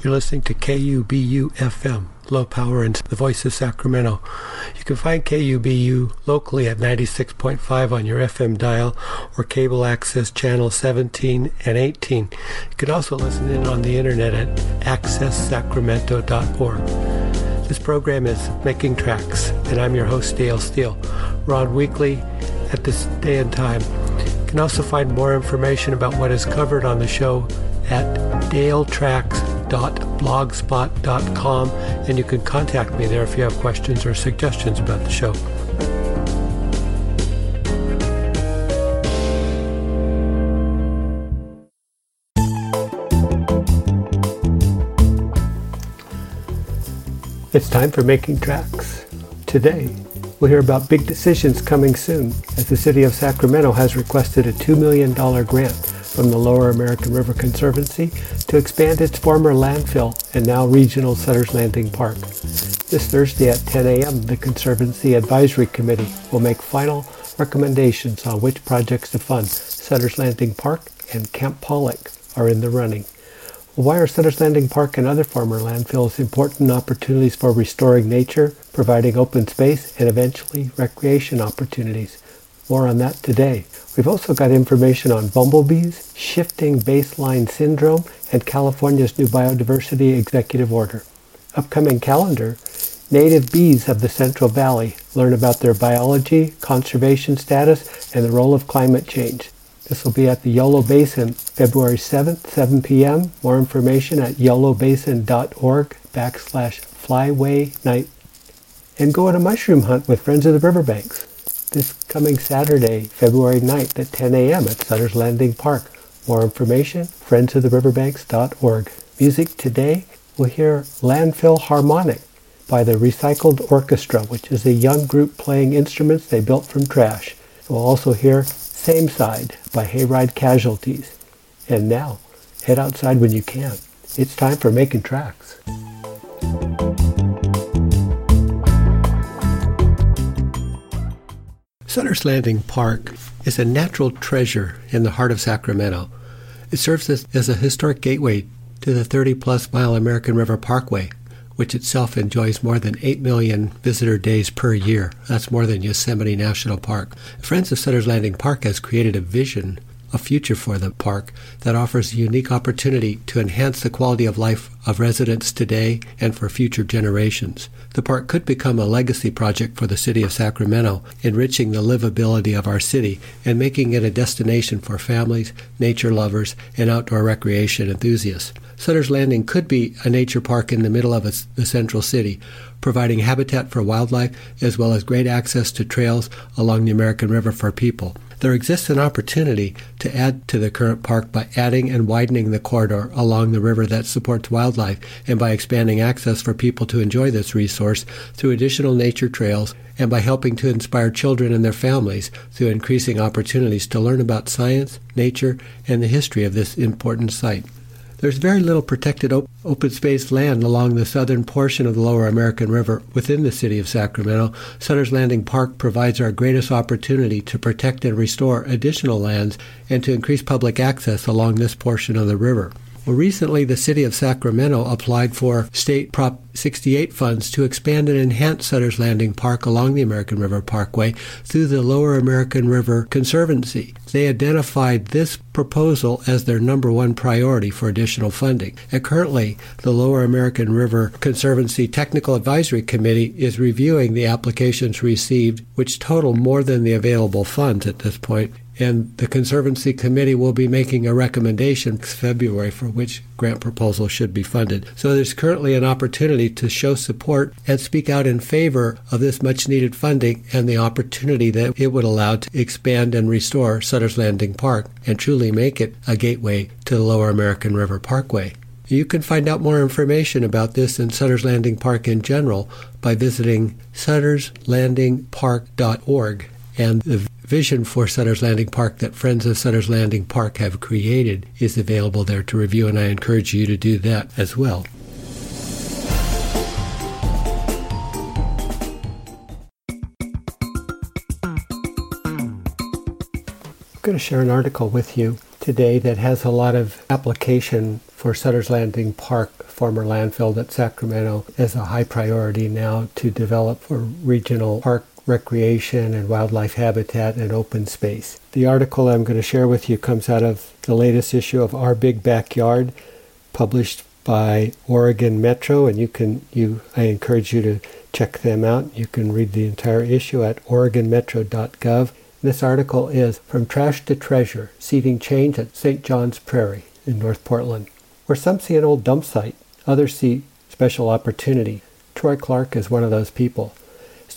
You're listening to KUBU FM, low power and the voice of Sacramento. You can find KUBU locally at 96.5 on your FM dial or cable access channel 17 and 18. You can also listen in on the internet at accesssacramento.org. This program is Making Tracks, and I'm your host, Dale Steele. We're on weekly at this day and time. You can also find more information about what is covered on the show at daletracks.com blogspot.com and you can contact me there if you have questions or suggestions about the show. It's time for Making Tracks. Today, we'll hear about big decisions coming soon as the City of Sacramento has requested a $2 million grant from the Lower American River Conservancy to expand its former landfill and now regional Sutter's Landing Park. This Thursday at 10 a.m., the Conservancy Advisory Committee will make final recommendations on which projects to fund. Sutter's Landing Park and Camp Pollock are in the running. Why are Sutter's Landing Park and other former landfills important opportunities for restoring nature, providing open space, and eventually recreation opportunities? More on that today. We've also got information on bumblebees, shifting baseline syndrome, and California's new biodiversity executive order. Upcoming calendar, native bees of the Central Valley learn about their biology, conservation status, and the role of climate change. This will be at the Yolo Basin, February 7th, 7 p.m. More information at yolobasin.org backslash flyway night. And go on a mushroom hunt with Friends of the Riverbanks this coming Saturday, February 9th at 10 a.m. at Sutter's Landing Park. More information, friendsoftheriverbanks.org. Music today, we'll hear Landfill Harmonic by the Recycled Orchestra, which is a young group playing instruments they built from trash. We'll also hear Same Side by Hayride Casualties. And now, head outside when you can. It's time for making tracks. Sutter's Landing Park is a natural treasure in the heart of Sacramento. It serves as, as a historic gateway to the 30 plus mile American River Parkway, which itself enjoys more than 8 million visitor days per year. That's more than Yosemite National Park. Friends of Sutter's Landing Park has created a vision a future for the park that offers a unique opportunity to enhance the quality of life of residents today and for future generations. The park could become a legacy project for the city of Sacramento, enriching the livability of our city and making it a destination for families, nature lovers, and outdoor recreation enthusiasts. Sutter's Landing could be a nature park in the middle of the central city, providing habitat for wildlife as well as great access to trails along the American River for people. There exists an opportunity to add to the current park by adding and widening the corridor along the river that supports wildlife and by expanding access for people to enjoy this resource through additional nature trails and by helping to inspire children and their families through increasing opportunities to learn about science, nature, and the history of this important site. There's very little protected op- open space land along the southern portion of the lower American River within the city of Sacramento. Sutter's Landing Park provides our greatest opportunity to protect and restore additional lands and to increase public access along this portion of the river. Well, recently, the city of Sacramento applied for state Prop 68 funds to expand and enhance Sutter's Landing Park along the American River Parkway through the Lower American River Conservancy. They identified this proposal as their number one priority for additional funding. And currently, the Lower American River Conservancy Technical Advisory Committee is reviewing the applications received, which total more than the available funds at this point and the Conservancy Committee will be making a recommendation February for which grant proposal should be funded. So there's currently an opportunity to show support and speak out in favor of this much needed funding and the opportunity that it would allow to expand and restore Sutter's Landing Park and truly make it a gateway to the Lower American River Parkway. You can find out more information about this and Sutter's Landing Park in general by visiting sutterslandingpark.org. And the vision for Sutter's Landing Park that Friends of Sutter's Landing Park have created is available there to review, and I encourage you to do that as well. I'm going to share an article with you today that has a lot of application for Sutter's Landing Park, former landfill that Sacramento is a high priority now to develop for regional park recreation and wildlife habitat and open space. The article I'm going to share with you comes out of the latest issue of Our Big Backyard, published by Oregon Metro, and you can you I encourage you to check them out. You can read the entire issue at oregonmetro.gov. This article is From Trash to Treasure Seeding Change at St. John's Prairie in North Portland. Where some see an old dump site, others see special opportunity. Troy Clark is one of those people.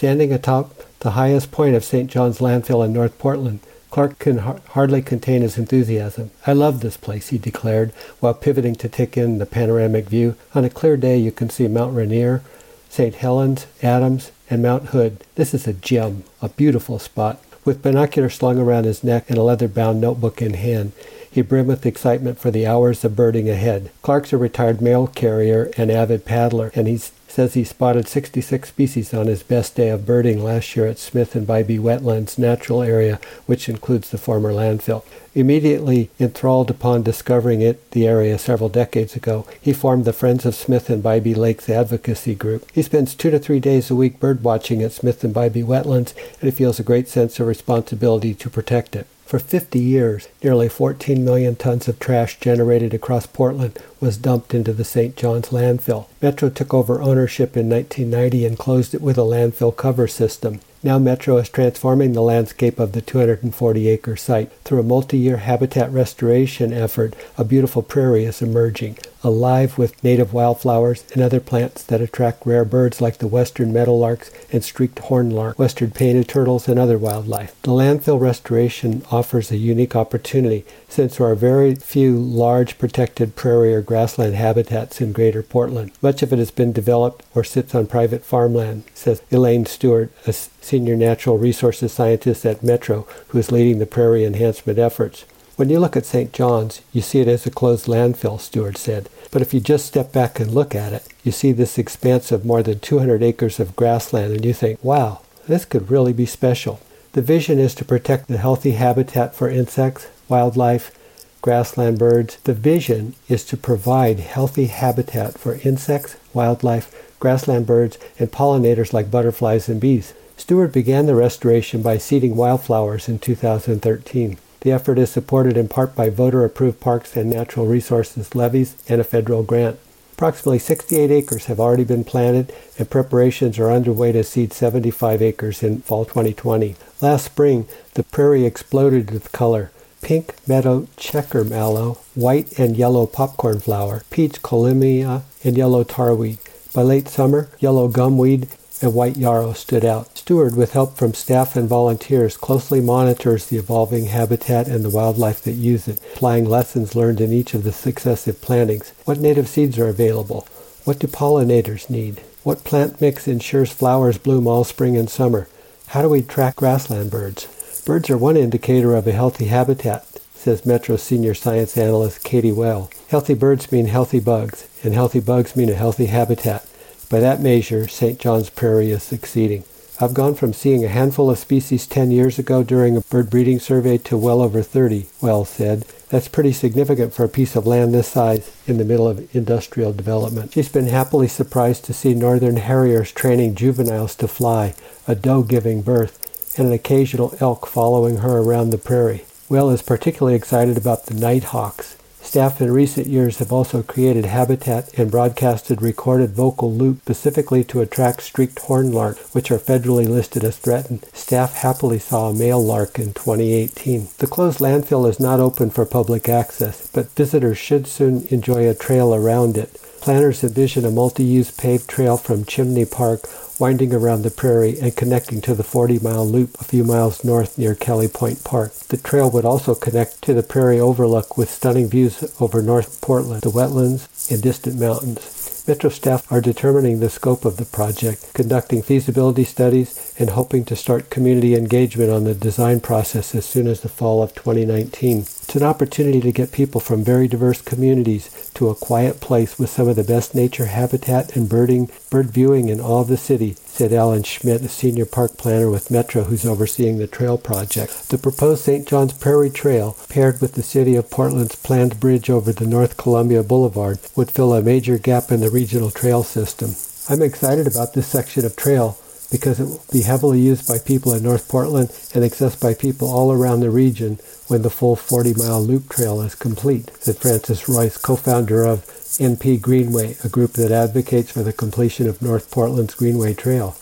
Standing atop the highest point of St. John's landfill in North Portland, Clark can har- hardly contain his enthusiasm. I love this place, he declared, while pivoting to take in the panoramic view. On a clear day, you can see Mount Rainier, St. Helens, Adams, and Mount Hood. This is a gem, a beautiful spot. With binoculars slung around his neck and a leather bound notebook in hand, he brimmed with excitement for the hours of birding ahead. Clark's a retired mail carrier and avid paddler, and he's says he spotted 66 species on his best day of birding last year at Smith and Bybee Wetlands Natural Area, which includes the former landfill. Immediately enthralled upon discovering it, the area several decades ago, he formed the Friends of Smith and Bybee Lakes advocacy group. He spends two to three days a week bird watching at Smith and Bybee Wetlands, and he feels a great sense of responsibility to protect it. For 50 years, nearly 14 million tons of trash generated across Portland was dumped into the St. John's landfill. Metro took over ownership in 1990 and closed it with a landfill cover system. Now Metro is transforming the landscape of the 240 acre site. Through a multi year habitat restoration effort, a beautiful prairie is emerging, alive with native wildflowers and other plants that attract rare birds like the western meadowlarks and streaked hornlark, western painted turtles, and other wildlife. The landfill restoration offers a unique opportunity since there are very few large protected prairie or grassland habitats in Greater Portland. Much of it has been developed or sits on private farmland, says Elaine Stewart, a senior natural resources scientist at Metro, who is leading the prairie enhancement efforts. When you look at St. John's, you see it as a closed landfill, Stewart said. But if you just step back and look at it, you see this expanse of more than 200 acres of grassland, and you think, wow, this could really be special. The vision is to protect the healthy habitat for insects, wildlife, grassland birds. The vision is to provide healthy habitat for insects, wildlife, grassland birds, and pollinators like butterflies and bees. Stewart began the restoration by seeding wildflowers in 2013. The effort is supported in part by voter approved parks and natural resources levies and a federal grant. Approximately 68 acres have already been planted, and preparations are underway to seed 75 acres in fall 2020. Last spring, the prairie exploded with color pink meadow checker mallow, white and yellow popcorn flower, peach collomia, and yellow tarweed. By late summer, yellow gumweed and white yarrow stood out. Stewart, with help from staff and volunteers, closely monitors the evolving habitat and the wildlife that use it, applying lessons learned in each of the successive plantings. What native seeds are available? What do pollinators need? What plant mix ensures flowers bloom all spring and summer? How do we track grassland birds? Birds are one indicator of a healthy habitat, says Metro senior science analyst Katie Well. Healthy birds mean healthy bugs, and healthy bugs mean a healthy habitat. By that measure, St. John's Prairie is succeeding. I've gone from seeing a handful of species 10 years ago during a bird breeding survey to well over 30, Wells said. That's pretty significant for a piece of land this size in the middle of industrial development. She's been happily surprised to see northern harriers training juveniles to fly, a doe giving birth, and an occasional elk following her around the prairie. Well is particularly excited about the nighthawks, Staff in recent years have also created habitat and broadcasted recorded vocal loop specifically to attract streaked horn lark, which are federally listed as threatened. Staff happily saw a male lark in 2018. The closed landfill is not open for public access, but visitors should soon enjoy a trail around it. Planners envision a multi-use paved trail from Chimney Park winding around the prairie and connecting to the 40-mile loop a few miles north near Kelley Point Park. The trail would also connect to the prairie overlook with stunning views over North Portland, the wetlands, and distant mountains. Metro staff are determining the scope of the project, conducting feasibility studies, and hoping to start community engagement on the design process as soon as the fall of 2019. It's an opportunity to get people from very diverse communities to a quiet place with some of the best nature habitat and birding, bird viewing in all the city, said Alan Schmidt, a senior park planner with Metro who's overseeing the trail project. The proposed St. John's Prairie Trail, paired with the city of Portland's planned bridge over the North Columbia Boulevard, would fill a major gap in the regional trail system. I'm excited about this section of trail because it will be heavily used by people in North Portland and accessed by people all around the region when the full 40-mile loop trail is complete, said Francie Royce, co-founder of NP Greenway, a group that advocates for the completion of North Portland's Greenway Trail.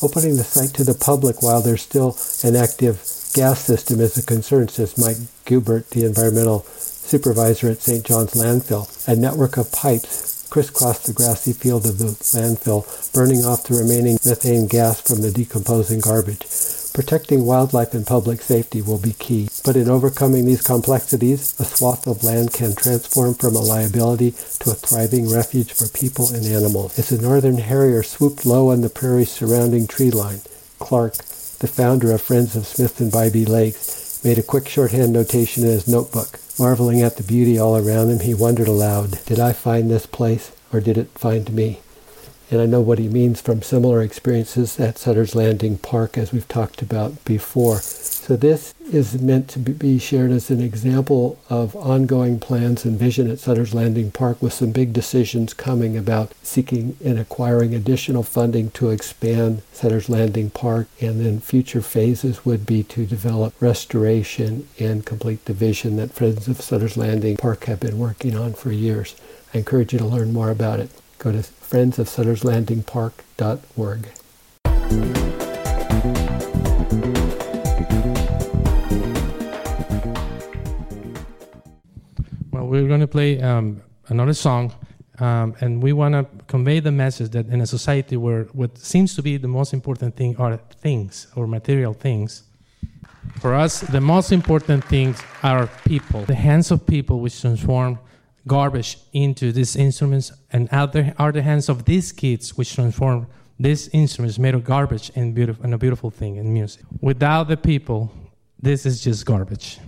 Opening the site to the public while there's still an active gas system is a concern, says Mike Gubert, the environmental supervisor at St. John's Landfill. A network of pipes crisscross the grassy field of the landfill, burning off the remaining methane gas from the decomposing garbage. Protecting wildlife and public safety will be key. But in overcoming these complexities, a swath of land can transform from a liability to a thriving refuge for people and animals. As the northern harrier swooped low on the prairie's surrounding tree line, Clark, the founder of Friends of Smith and Bybee Lakes, made a quick shorthand notation in his notebook. Marveling at the beauty all around him, he wondered aloud, Did I find this place, or did it find me? And I know what he means from similar experiences at Sutter's Landing Park, as we've talked about before. So this is meant to be shared as an example of ongoing plans and vision at Sutter's Landing Park with some big decisions coming about seeking and acquiring additional funding to expand Sutter's Landing Park. And then future phases would be to develop restoration and complete the vision that Friends of Sutter's Landing Park have been working on for years. I encourage you to learn more about it. Go to friendsofsutterslandingpark.org. Well, we're going to play um, another song, um, and we want to convey the message that in a society where what seems to be the most important thing are things or material things, for us, the most important things are people, the hands of people which transform garbage into these instruments, and out there are the hands of these kids which transform these instruments made of garbage and, beautiful, and a beautiful thing in music. Without the people, this is just garbage.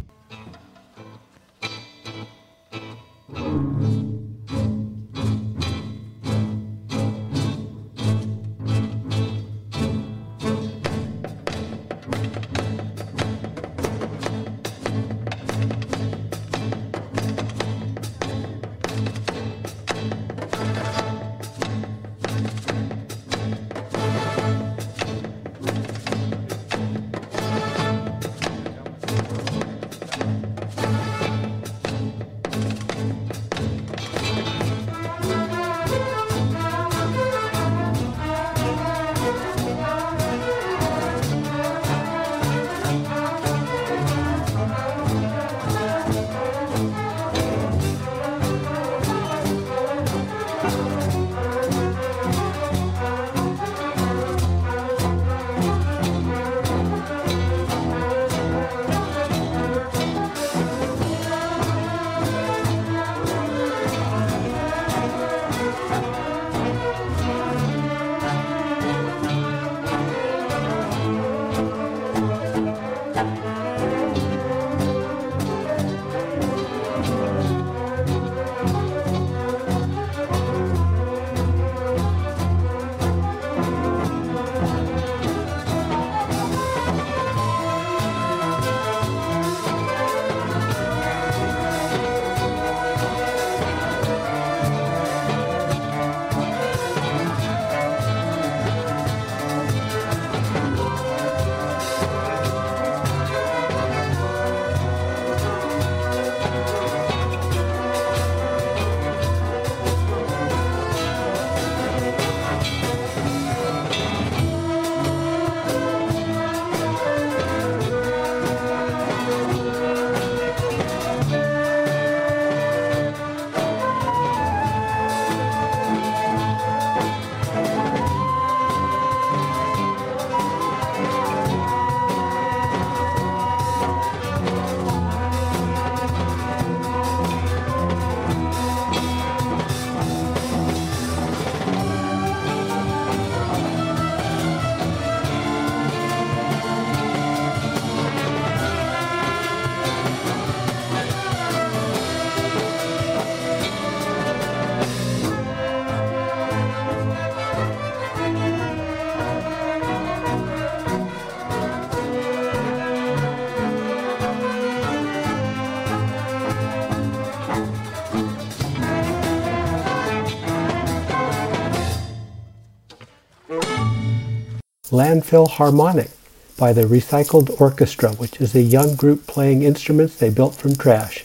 Landfill Harmonic by the Recycled Orchestra, which is a young group playing instruments they built from trash.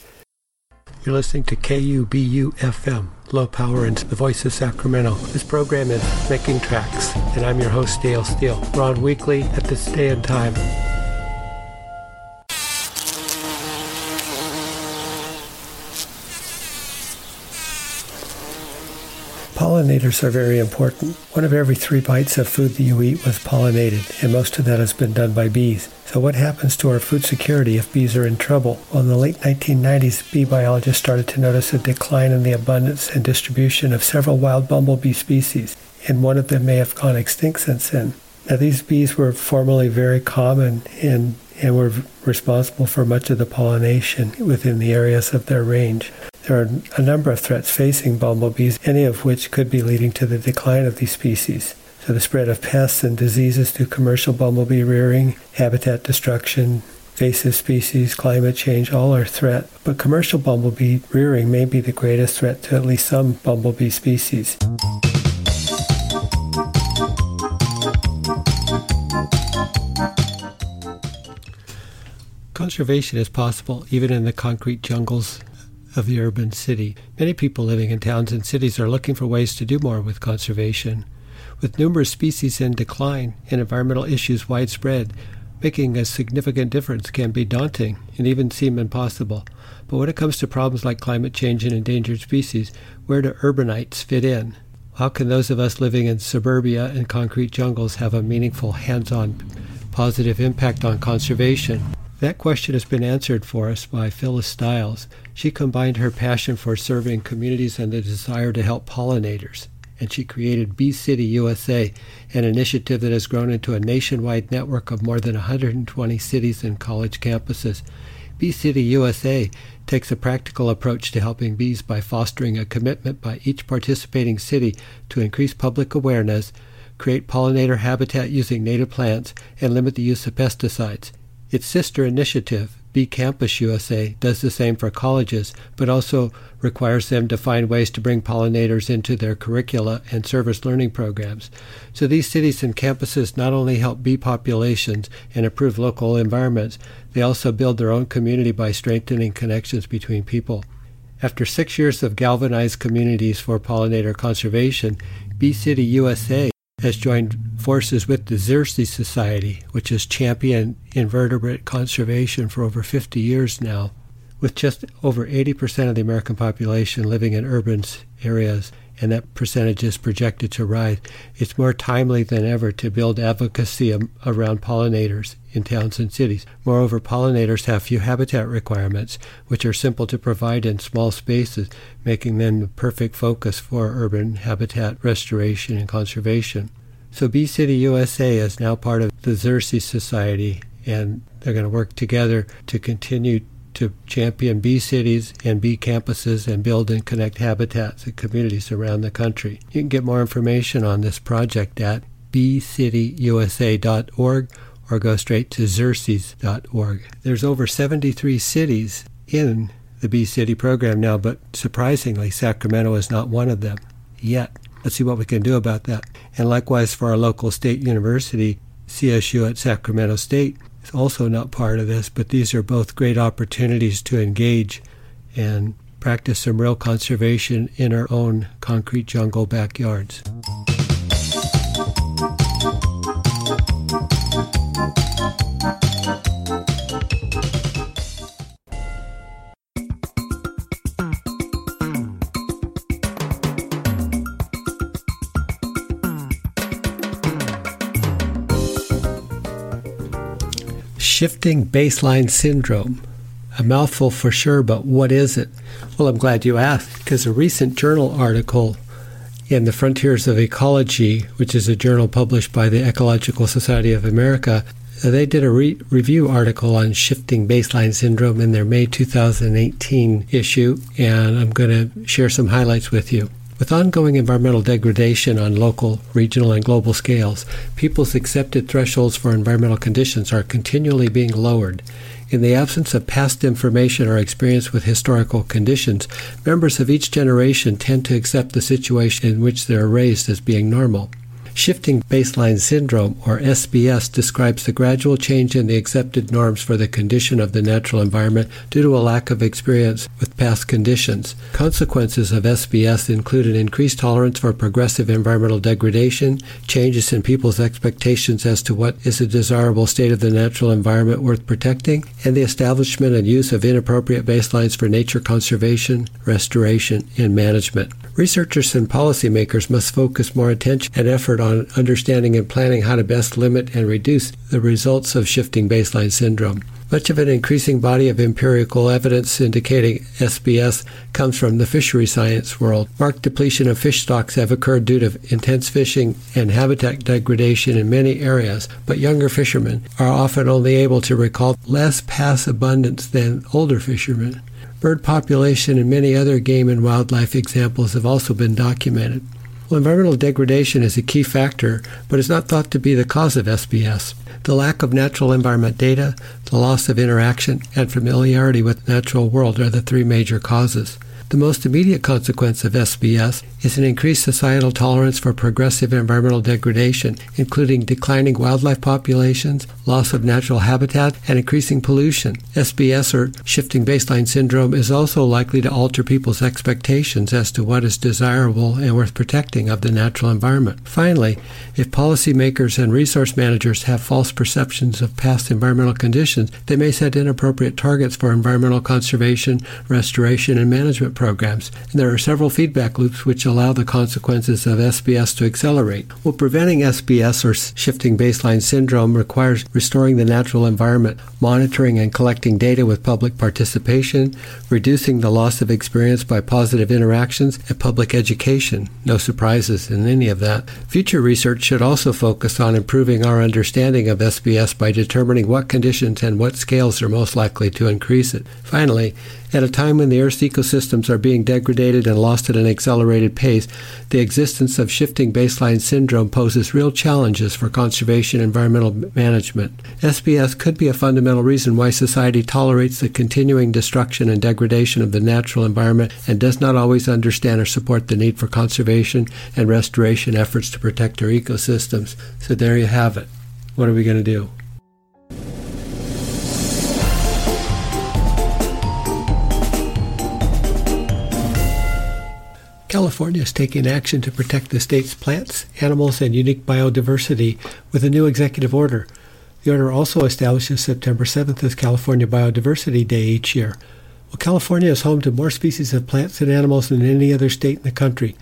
You're listening to KUBU FM, low power and the voice of Sacramento. This program is Making Tracks, and I'm your host, Dale Steele. We're on weekly at this day and time. Pollinators are very important. One of every three bites of food that you eat was pollinated, and most of that has been done by bees. So, what happens to our food security if bees are in trouble? Well, in the late 1990s, bee biologists started to notice a decline in the abundance and distribution of several wild bumblebee species, and one of them may have gone extinct since then. Now, these bees were formerly very common in and were responsible for much of the pollination within the areas of their range. There are a number of threats facing bumblebees, any of which could be leading to the decline of these species. So, the spread of pests and diseases through commercial bumblebee rearing, habitat destruction, invasive species, climate change, all are threat. But commercial bumblebee rearing may be the greatest threat to at least some bumblebee species. Conservation is possible even in the concrete jungles of the urban city. Many people living in towns and cities are looking for ways to do more with conservation. With numerous species in decline and environmental issues widespread, making a significant difference can be daunting and even seem impossible. But when it comes to problems like climate change and endangered species, where do urbanites fit in? How can those of us living in suburbia and concrete jungles have a meaningful hands on positive impact on conservation? That question has been answered for us by Phyllis Stiles. She combined her passion for serving communities and the desire to help pollinators, and she created Bee City USA, an initiative that has grown into a nationwide network of more than 120 cities and college campuses. Bee City USA takes a practical approach to helping bees by fostering a commitment by each participating city to increase public awareness, create pollinator habitat using native plants, and limit the use of pesticides. Its sister initiative, Bee Campus USA, does the same for colleges, but also requires them to find ways to bring pollinators into their curricula and service learning programs. So these cities and campuses not only help bee populations and improve local environments, they also build their own community by strengthening connections between people. After six years of galvanized communities for pollinator conservation, Bee City USA has joined forces with the Xerces Society, which has championed invertebrate conservation for over 50 years now. With just over 80% of the American population living in urban areas, and that percentage is projected to rise, it's more timely than ever to build advocacy around pollinators in towns and cities. Moreover, pollinators have few habitat requirements, which are simple to provide in small spaces, making them the perfect focus for urban habitat restoration and conservation. So Bee City USA is now part of the Xerces Society, and they're going to work together to continue to champion bee cities and bee campuses and build and connect habitats and communities around the country. You can get more information on this project at beecityusa.org or go straight to xerces.org. There's over 73 cities in the Bee City program now, but surprisingly, Sacramento is not one of them yet. Let's see what we can do about that. And likewise for our local state university, CSU at Sacramento State is also not part of this, but these are both great opportunities to engage and practice some real conservation in our own concrete jungle backyards. Shifting baseline syndrome. A mouthful for sure, but what is it? Well, I'm glad you asked because a recent journal article in the Frontiers of Ecology, which is a journal published by the Ecological Society of America, they did a re- review article on shifting baseline syndrome in their May 2018 issue, and I'm going to share some highlights with you. With ongoing environmental degradation on local, regional, and global scales, people's accepted thresholds for environmental conditions are continually being lowered. In the absence of past information or experience with historical conditions, members of each generation tend to accept the situation in which they are raised as being normal. Shifting Baseline Syndrome, or SBS, describes the gradual change in the accepted norms for the condition of the natural environment due to a lack of experience with past conditions. Consequences of SBS include an increased tolerance for progressive environmental degradation, changes in people's expectations as to what is a desirable state of the natural environment worth protecting, and the establishment and use of inappropriate baselines for nature conservation, restoration, and management. Researchers and policymakers must focus more attention and effort on understanding and planning how to best limit and reduce the results of shifting baseline syndrome. Much of an increasing body of empirical evidence indicating SBS comes from the fishery science world. Marked depletion of fish stocks have occurred due to intense fishing and habitat degradation in many areas, but younger fishermen are often only able to recall less past abundance than older fishermen. Bird population and many other game and wildlife examples have also been documented. Well, environmental degradation is a key factor, but is not thought to be the cause of SBS. The lack of natural environment data, the loss of interaction, and familiarity with the natural world are the three major causes. The most immediate consequence of SBS is an increased societal tolerance for progressive environmental degradation, including declining wildlife populations, loss of natural habitat, and increasing pollution. SBS, or shifting baseline syndrome, is also likely to alter people's expectations as to what is desirable and worth protecting of the natural environment. Finally, if policymakers and resource managers have false perceptions of past environmental conditions, they may set inappropriate targets for environmental conservation, restoration, and management programs. And there are several feedback loops which allow the consequences of SBS to accelerate. Well, preventing SBS or shifting baseline syndrome requires restoring the natural environment, monitoring and collecting data with public participation, reducing the loss of experience by positive interactions, and public education. No surprises in any of that. Future research should also focus on improving our understanding of SBS by determining what conditions and what scales are most likely to increase it. Finally, at a time when the Earth's ecosystems are being degraded and lost at an accelerated pace, the existence of shifting baseline syndrome poses real challenges for conservation and environmental management. SBS could be a fundamental reason why society tolerates the continuing destruction and degradation of the natural environment and does not always understand or support the need for conservation and restoration efforts to protect our ecosystems. So there you have it. What are we going to do? California is taking action to protect the state's plants, animals, and unique biodiversity with a new executive order. The order also establishes September 7th as California Biodiversity Day each year. Well, California is home to more species of plants and animals than any other state in the country.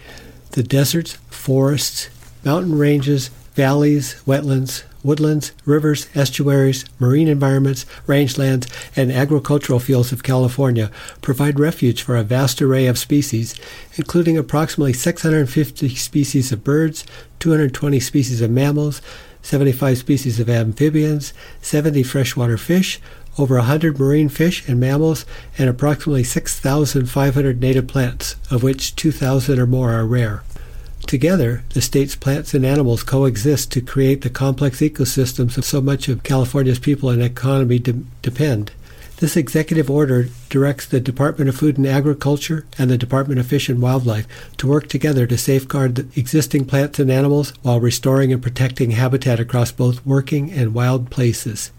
The deserts, forests, mountain ranges, valleys, wetlands, woodlands, rivers, estuaries, marine environments, rangelands, and agricultural fields of California provide refuge for a vast array of species, including approximately 650 species of birds, 220 species of mammals, 75 species of amphibians, 70 freshwater fish, over 100 marine fish and mammals, and approximately 6,500 native plants, of which 2,000 or more are rare. Together, the state's plants and animals coexist to create the complex ecosystems of so much of California's people and economy de- depend. This executive order directs the Department of Food and Agriculture and the Department of Fish and Wildlife to work together to safeguard the existing plants and animals while restoring and protecting habitat across both working and wild places.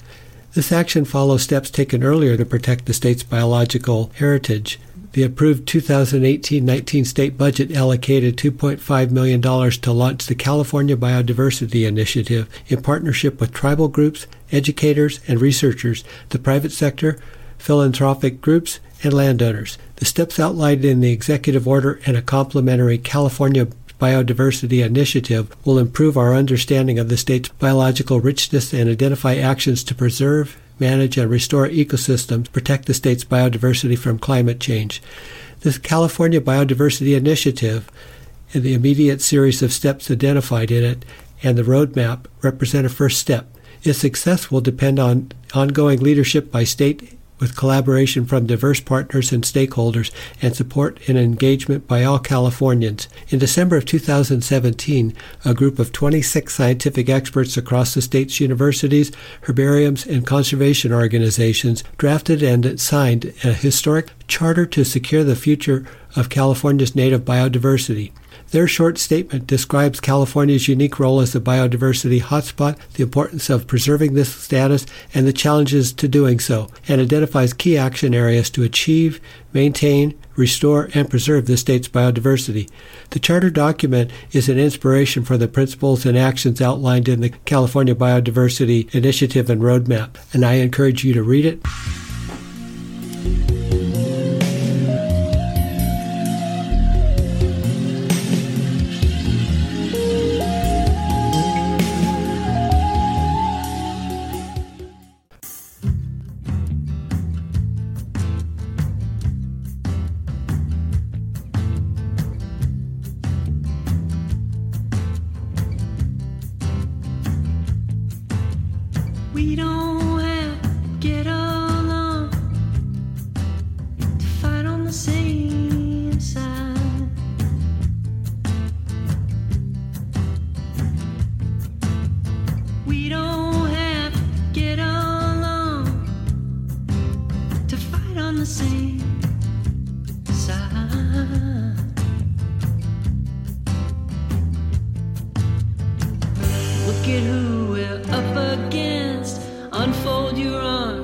This action follows steps taken earlier to protect the state's biological heritage. The approved 2018-19 state budget allocated $2.5 million to launch the California Biodiversity Initiative in partnership with tribal groups, educators, and researchers, the private sector, philanthropic groups, and landowners. The steps outlined in the executive order and a complementary California Biodiversity Initiative will improve our understanding of the state's biological richness and identify actions to preserve, manage, and restore ecosystems, protect the state's biodiversity from climate change. This California Biodiversity Initiative and the immediate series of steps identified in it and the roadmap represent a first step. Its success will depend on ongoing leadership by state with collaboration from diverse partners and stakeholders and support and engagement by all Californians. In December of 2017, a group of 26 scientific experts across the state's universities, herbariums, and conservation organizations drafted and signed a historic charter to secure the future of California's native biodiversity. Their short statement describes California's unique role as a biodiversity hotspot, the importance of preserving this status, and the challenges to doing so, and identifies key action areas to achieve, maintain, restore, and preserve the state's biodiversity. The charter document is an inspiration for the principles and actions outlined in the California Biodiversity Initiative and Roadmap, and I encourage you to read it. look who we're up against. Unfold your arms.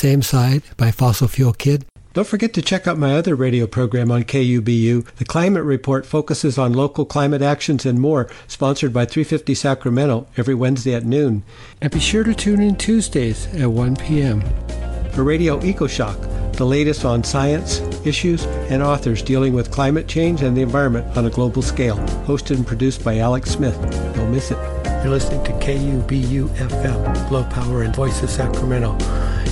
Same Side by Fossil Fuel Kid. Don't forget to check out my other radio program on KUBU. The Climate Report focuses on local climate actions and more, sponsored by 350 Sacramento every Wednesday at noon. And be sure to tune in Tuesdays at 1 p.m. for Radio EcoShock, the latest on science, issues, and authors dealing with climate change and the environment on a global scale. Hosted and produced by Alex Smith. Don't miss it. You're listening to KUBU FM, Low Power and Voice of Sacramento.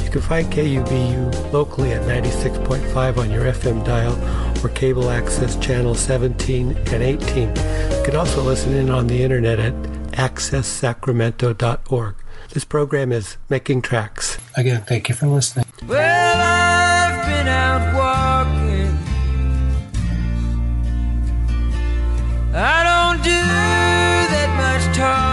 You can find KUBU locally at 96.5 on your FM dial or cable access channel 17 and 18. You can also listen in on the internet at accesssacramento.org. This program is Making Tracks. Again, thank you for listening. Well, out walking. I don't do that much talking.